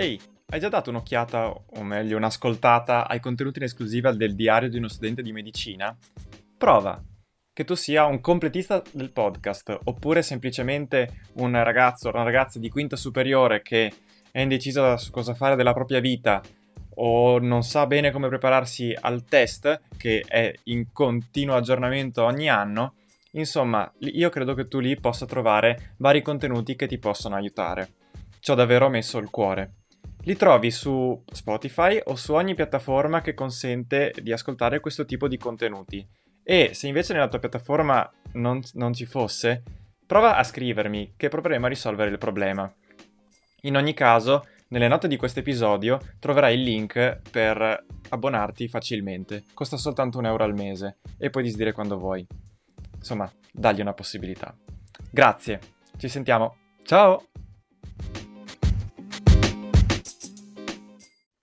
Ehi, hai già dato un'occhiata, o meglio un'ascoltata, ai contenuti in esclusiva del diario di uno studente di medicina? Prova! Che tu sia un completista del podcast, oppure semplicemente un ragazzo o una ragazza di quinta superiore che è indeciso su cosa fare della propria vita o non sa bene come prepararsi al test, che è in continuo aggiornamento ogni anno, insomma, io credo che tu lì possa trovare vari contenuti che ti possono aiutare. Ci ho davvero messo il cuore. Li trovi su Spotify o su ogni piattaforma che consente di ascoltare questo tipo di contenuti. E se invece nella tua piattaforma non, non ci fosse, prova a scrivermi che proveremo a risolvere il problema. In ogni caso, nelle note di questo episodio troverai il link per abbonarti facilmente. Costa soltanto un euro al mese e puoi disdire quando vuoi. Insomma, dagli una possibilità. Grazie, ci sentiamo. Ciao!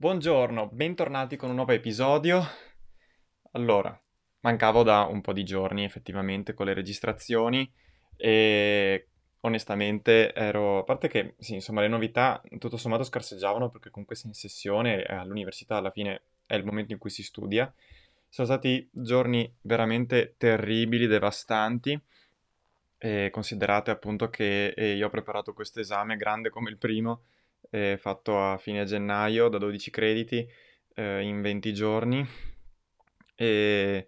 Buongiorno, bentornati con un nuovo episodio. Allora, mancavo da un po' di giorni effettivamente con le registrazioni e onestamente ero... A parte che, sì, insomma, le novità tutto sommato scarseggiavano perché comunque sei in sessione all'università alla fine è il momento in cui si studia. Sono stati giorni veramente terribili, devastanti. E considerate appunto che eh, io ho preparato questo esame grande come il primo eh, fatto a fine gennaio da 12 crediti eh, in 20 giorni e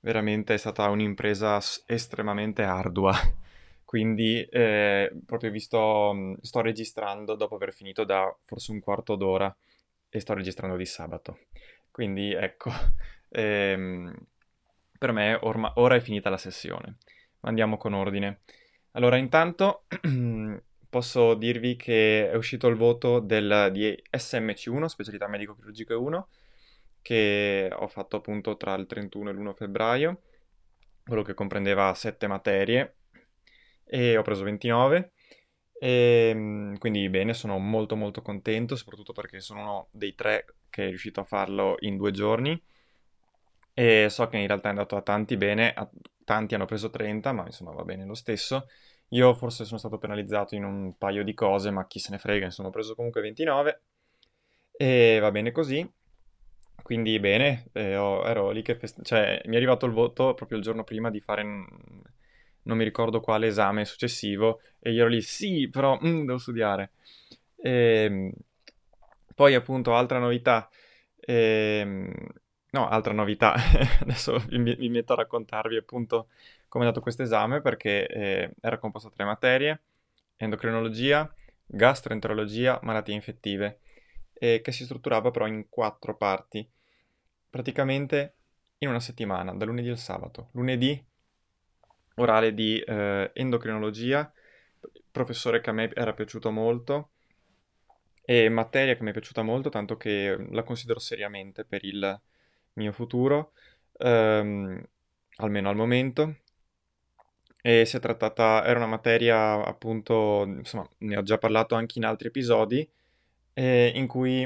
veramente è stata un'impresa estremamente ardua. Quindi eh, proprio vi sto, mm, sto registrando dopo aver finito da forse un quarto d'ora e sto registrando di sabato. Quindi ecco, ehm, per me orma, ora è finita la sessione. Andiamo con ordine. Allora, intanto posso dirvi che è uscito il voto del, di SMC1, specialità medico-chirurgica 1, che ho fatto appunto tra il 31 e l'1 febbraio, quello che comprendeva 7 materie, e ho preso 29. E, ehm, quindi bene, sono molto molto contento, soprattutto perché sono uno dei tre che è riuscito a farlo in due giorni. E so che in realtà è andato a tanti bene, a, tanti hanno preso 30, ma insomma va bene lo stesso. Io forse sono stato penalizzato in un paio di cose, ma chi se ne frega, insomma ho preso comunque 29 e va bene così. Quindi bene, eh, ero lì che cioè mi è arrivato il voto proprio il giorno prima di fare non mi ricordo quale esame successivo e io ero lì sì, però mm, devo studiare. E, ehm, poi appunto altra novità eh, no, altra novità, adesso vi, vi metto a raccontarvi appunto come è andato questo esame perché eh, era composto da tre materie, endocrinologia, gastroenterologia, malattie infettive, e che si strutturava però in quattro parti, praticamente in una settimana, da lunedì al sabato. Lunedì orale di eh, endocrinologia, professore che a me era piaciuto molto, e materia che mi è piaciuta molto, tanto che la considero seriamente per il mio futuro, ehm, almeno al momento. E si è trattata, era una materia appunto, insomma, ne ho già parlato anche in altri episodi, eh, in cui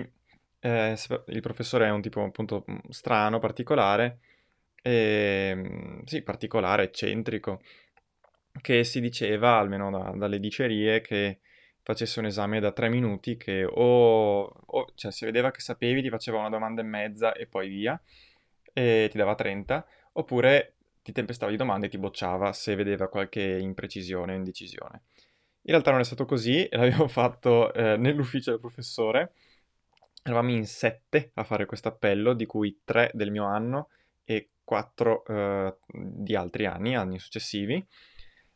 eh, il professore è un tipo appunto strano, particolare, eh, sì, particolare, eccentrico, che si diceva, almeno da, dalle dicerie, che facesse un esame da tre minuti, che o, o cioè, si vedeva che sapevi, ti faceva una domanda e mezza e poi via, e ti dava 30, oppure ti tempestava di domande e ti bocciava se vedeva qualche imprecisione o indecisione. In realtà non è stato così, l'abbiamo fatto eh, nell'ufficio del professore. Eravamo in sette a fare questo appello, di cui tre del mio anno e quattro eh, di altri anni, anni successivi.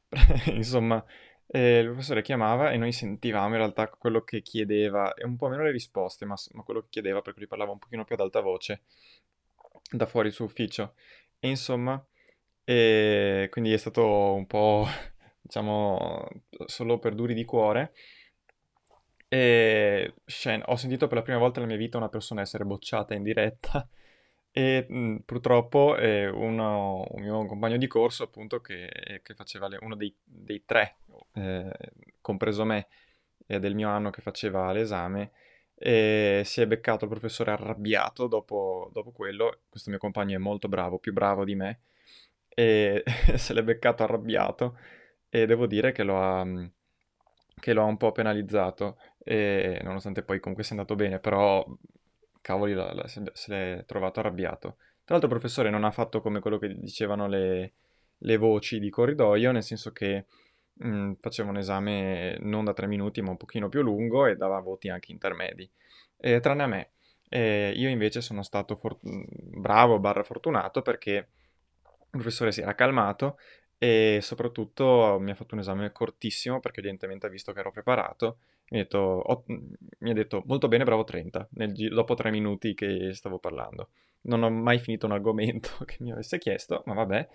Insomma, eh, il professore chiamava e noi sentivamo in realtà quello che chiedeva, e un po' meno le risposte, ma, ma quello che chiedeva perché lui parlava un pochino più ad alta voce da fuori il suo ufficio. E insomma, e quindi è stato un po', diciamo, solo per duri di cuore. E ho sentito per la prima volta nella mia vita una persona essere bocciata in diretta e mh, purtroppo eh, uno- un mio compagno di corso, appunto, che, che faceva le- uno dei, dei tre, eh, compreso me, eh, del mio anno che faceva l'esame, e si è beccato il professore arrabbiato dopo, dopo quello. Questo mio compagno è molto bravo, più bravo di me, e se l'è beccato arrabbiato e devo dire che lo ha, che lo ha un po' penalizzato, e nonostante poi comunque sia andato bene, però cavoli, la- la- se l'è trovato arrabbiato. Tra l'altro il professore non ha fatto come quello che dicevano le, le voci di corridoio, nel senso che mh, faceva un esame non da tre minuti, ma un pochino più lungo e dava voti anche intermedi. Eh, tranne a me. Eh, io invece sono stato for- bravo, barra fortunato, perché il professore si era calmato e soprattutto mi ha fatto un esame cortissimo, perché evidentemente ha visto che ero preparato. Mi ha detto, "Ot- mi ha detto molto bene, bravo 30, nel dopo tre minuti che stavo parlando. Non ho mai finito un argomento che mi avesse chiesto, ma vabbè.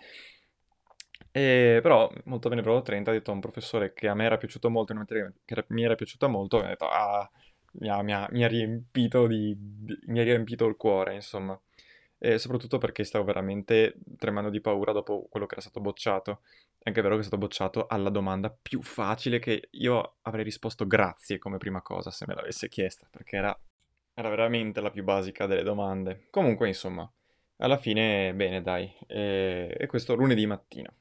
E, però, molto bene, bravo 30, ha detto a un professore che a me era piaciuto molto, una materia che era- mi era piaciuta molto, e ha detto, ah, mi ha, mi ha- mi ha riempito di, di- mi ha riempito il cuore, insomma. E soprattutto perché stavo veramente tremando di paura dopo quello che era stato bocciato. È anche vero che è stato bocciato alla domanda più facile che io avrei risposto grazie come prima cosa se me l'avesse chiesta, perché era, era veramente la più basica delle domande. Comunque, insomma, alla fine, bene, dai. E, e questo lunedì mattina.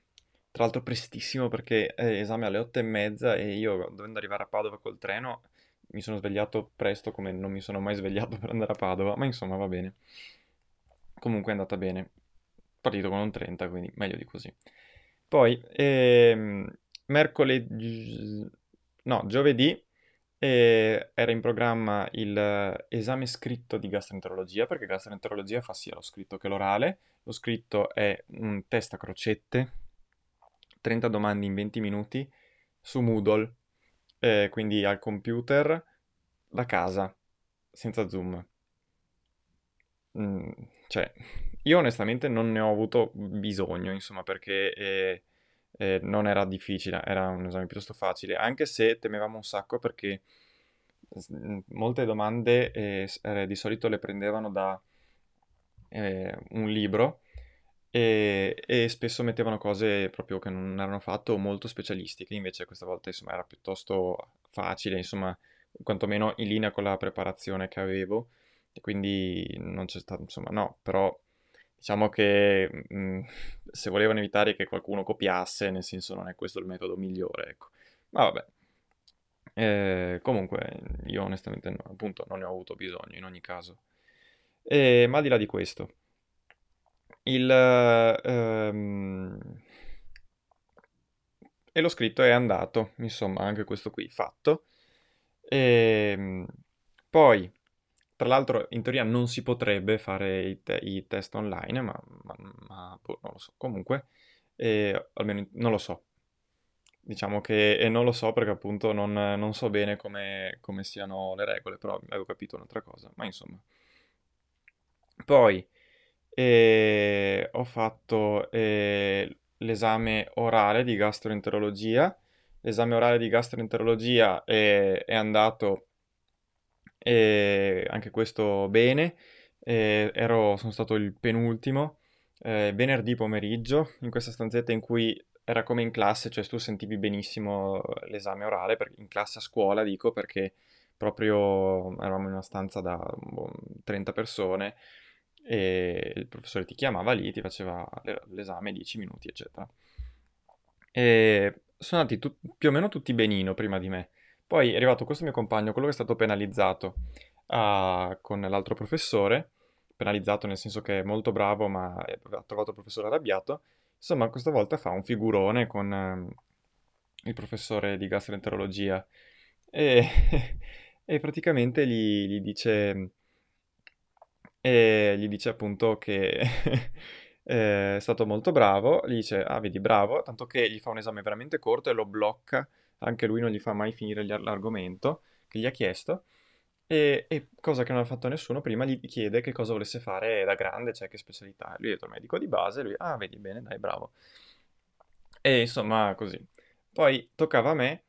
Tra l'altro prestissimo perché è esame alle otto e mezza e io dovendo arrivare a Padova col treno mi sono svegliato presto come non mi sono mai svegliato per andare a Padova, ma insomma va bene. Comunque è andata bene. Partito con un 30, quindi meglio di così. Poi, ehm, mercoledì, no, giovedì eh, era in programma il eh, esame scritto di gastroenterologia, perché gastroenterologia fa sia lo scritto che l'orale. Lo scritto è un test a crocette, 30 domande in 20 minuti su Moodle, eh, quindi al computer, da casa, senza Zoom. Mm, cioè, io onestamente non ne ho avuto bisogno, insomma, perché eh, eh, non era difficile, era un esame piuttosto facile, anche se temevamo un sacco perché mm, molte domande eh, eh, di solito le prendevano da eh, un libro e, e spesso mettevano cose proprio che non erano fatte o molto specialistiche, invece questa volta insomma era piuttosto facile, insomma, quantomeno in linea con la preparazione che avevo, e quindi non c'è stato, insomma, no, però diciamo che mh, se volevano evitare che qualcuno copiasse, nel senso non è questo il metodo migliore, ecco. Ma vabbè. Eh, comunque, io onestamente no, appunto non ne ho avuto bisogno in ogni caso. E, ma al di là di questo, il, ehm, e lo scritto è andato, insomma, anche questo qui fatto. E, poi, tra l'altro, in teoria non si potrebbe fare i, te- i test online, ma, ma- ma, boh, non lo so. Comunque, eh, almeno non lo so. Diciamo che e non lo so perché appunto non, non so bene come, come siano le regole, però avevo capito un'altra cosa. Ma insomma. Poi eh, ho fatto eh, l'esame orale di gastroenterologia. L'esame orale di gastroenterologia è, è andato eh, anche questo bene. Ero- sono stato il penultimo eh, venerdì pomeriggio in questa stanzetta in cui era come in classe, cioè tu sentivi benissimo l'esame orale, per- in classe a scuola dico perché proprio eravamo in una stanza da boh, 30 persone e il professore ti chiamava lì, ti faceva le- l'esame 10 minuti, eccetera. E sono andati tut- più o meno tutti benino prima di me. Poi è arrivato questo mio compagno, quello che è stato penalizzato ah, con l'altro professore, penalizzato nel senso che è molto bravo, ma ha trovato il professore arrabbiato. Insomma, questa volta fa un figurone con ehm, il professore di gastroenterologia e, e praticamente gli, gli dice, e gli dice appunto che eh, è stato molto bravo, gli dice, ah vedi, bravo, tanto che gli fa un esame veramente corto e lo blocca, anche lui non gli fa mai finire l'argomento che gli ha chiesto, e, e cosa che non ha fatto nessuno prima, gli chiede che cosa volesse fare da grande, cioè che specialità. Lui ha detto medico di base, lui, ah vedi bene, dai, bravo. E insomma, così. Poi toccava a me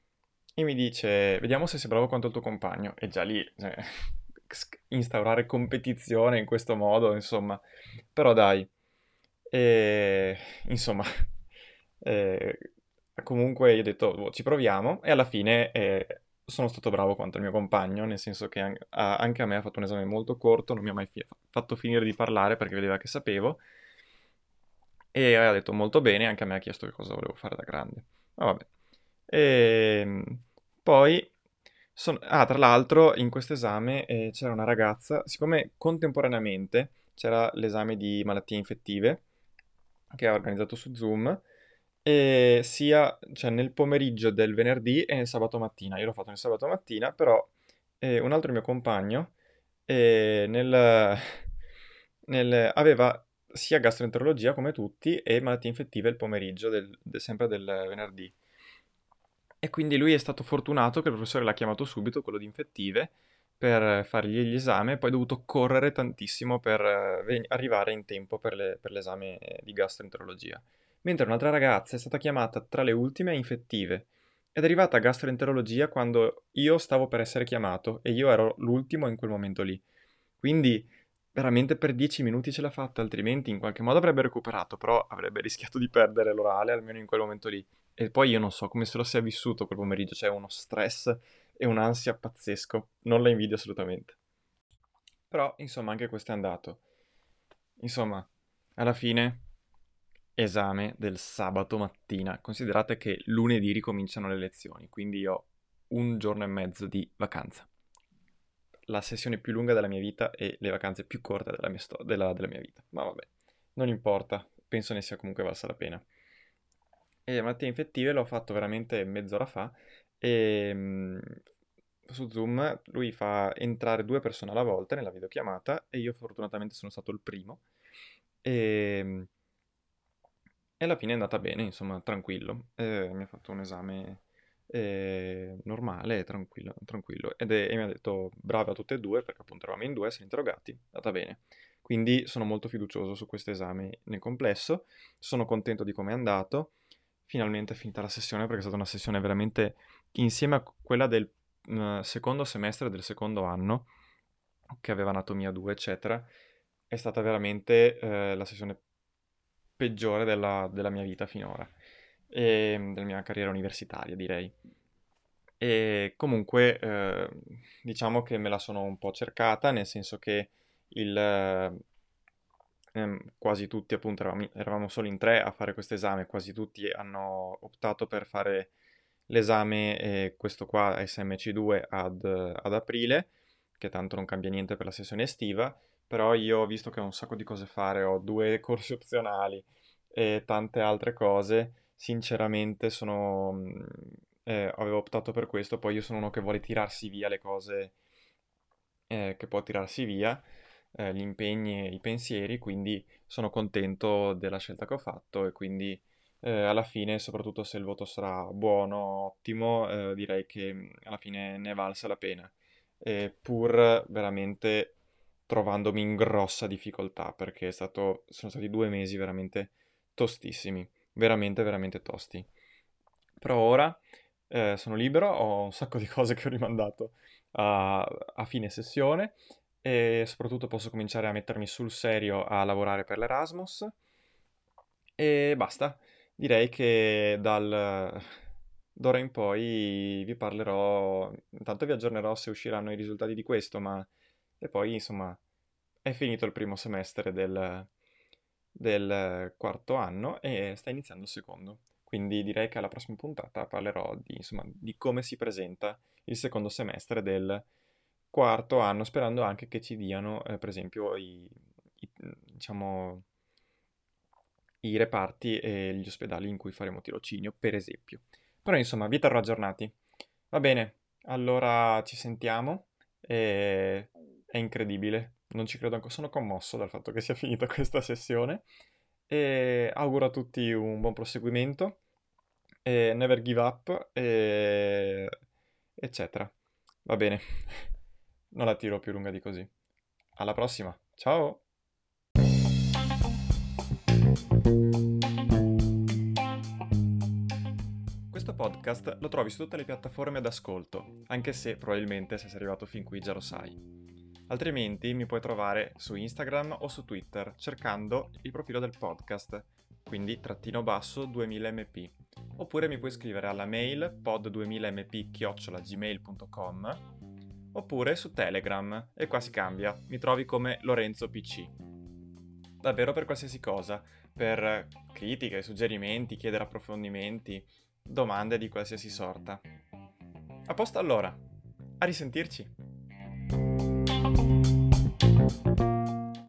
e mi dice, vediamo se sei bravo quanto il tuo compagno. E già lì, cioè, instaurare competizione in questo modo, insomma. Però dai, e, insomma, eh, comunque io ho detto, boh, ci proviamo e alla fine eh, sono stato bravo quanto il mio compagno, nel senso che anche a me ha fatto un esame molto corto, non mi ha mai fi- fatto finire di parlare perché vedeva che sapevo e ha detto molto bene, anche a me ha chiesto che cosa volevo fare da grande. Ma vabbè. E ehm, poi, son... ah, tra l'altro, in questo esame eh, c'era una ragazza, siccome contemporaneamente c'era l'esame di malattie infettive che ha organizzato su Zoom, e sia cioè, nel pomeriggio del venerdì e nel sabato mattina. Io l'ho fatto nel sabato mattina, però eh, un altro mio compagno eh, nel, nel, aveva sia gastroenterologia come tutti e malattie infettive il pomeriggio, del, del, sempre del venerdì. E quindi lui è stato fortunato che il professore l'ha chiamato subito, quello di infettive, per fargli l'esame, poi ha dovuto correre tantissimo per eh, arrivare in tempo per, le, per l'esame di gastroenterologia. Mentre un'altra ragazza è stata chiamata tra le ultime a infettive ed è arrivata a gastroenterologia quando io stavo per essere chiamato e io ero l'ultimo in quel momento lì. Quindi veramente per dieci minuti ce l'ha fatta, altrimenti in qualche modo avrebbe recuperato, però avrebbe rischiato di perdere l'orale almeno in quel momento lì. E poi io non so come se lo sia vissuto quel pomeriggio, c'è cioè uno stress e un'ansia pazzesco, non la invidio assolutamente. Però, insomma, anche questo è andato. Insomma, alla fine, esame del sabato mattina. Considerate che lunedì ricominciano le lezioni, quindi ho un giorno e mezzo di vacanza. La sessione più lunga della mia vita e le vacanze più corte della mia, sto- della, della mia vita. Ma vabbè, non importa, penso ne sia comunque valsa la pena. E malattie infettive l'ho fatto veramente mezz'ora fa e mm, su Zoom lui fa entrare due persone alla volta nella videochiamata e io fortunatamente sono stato il primo e, mm, e alla fine è andata bene, insomma, tranquillo. E mi ha fatto un esame eh, normale, tranquillo, tranquillo. Ed è, e mi ha detto brava a tutte e due perché appunto eravamo in due, siamo interrogati, è andata bene. Quindi sono molto fiducioso su questo esame nel complesso, sono contento di come è andato finalmente è finita la sessione perché è stata una sessione veramente insieme a quella del uh, secondo semestre del secondo anno, che aveva anatomia 2, eccetera, è stata veramente uh, la sessione peggiore della, della mia vita finora, e della mia carriera universitaria, direi. E comunque, eh, diciamo che me la sono un po' cercata, nel senso che il, ehm, quasi tutti appunto eravamo, eravamo solo in tre a fare questo esame, quasi tutti hanno optato per fare l'esame, eh, questo qua SMC2 ad, ad aprile, che tanto non cambia niente per la sessione estiva, però io ho visto che ho un sacco di cose fare, ho due corsi opzionali e tante altre cose, sinceramente sono, mm, eh, avevo optato per questo, poi io sono uno che vuole tirarsi via le cose eh, che può tirarsi via, eh, gli impegni e i pensieri, quindi sono contento della scelta che ho fatto e quindi eh, alla fine, soprattutto se il voto sarà buono, ottimo, eh, direi che mm, alla fine ne è valsa la pena, pur veramente trovandomi in grossa difficoltà perché stato, sono stati due mesi veramente tostissimi, veramente, veramente tosti. Però ora eh, sono libero, ho un sacco di cose che ho rimandato a, a fine sessione e soprattutto posso cominciare a mettermi sul serio a lavorare per l'Erasmus e basta. Direi che dal, d'ora in poi vi parlerò, intanto vi aggiornerò se usciranno i risultati di questo, ma e poi insomma è finito il primo semestre del, del quarto anno e sta iniziando il secondo. Quindi direi che alla prossima puntata parlerò di, insomma, di come si presenta il secondo semestre del quarto anno, sperando anche che ci diano, eh, per esempio, i, i, diciamo, i reparti e gli ospedali in cui faremo tirocinio, per esempio. Però insomma, vi terrò aggiornati. Va bene, allora ci sentiamo. E... È incredibile, non ci credo ancora, sono commosso dal fatto che sia finita questa sessione. E auguro a tutti un buon proseguimento. Never give up, e... eccetera. Va bene. non la tiro più lunga di così. Alla prossima, ciao! Questo podcast lo trovi su tutte le piattaforme ad ascolto, anche se probabilmente se sei arrivato fin qui già lo sai. Altrimenti mi puoi trovare su Instagram o su Twitter cercando il profilo del podcast, quindi trattino basso 2000mp. Oppure mi puoi scrivere alla mail pod2000mp-gmail.com oppure su Telegram e qua si cambia, mi trovi come Lorenzo PC. Davvero per qualsiasi cosa, per critiche, suggerimenti, chiedere approfondimenti, domande di qualsiasi sorta. A posto allora, a risentirci! you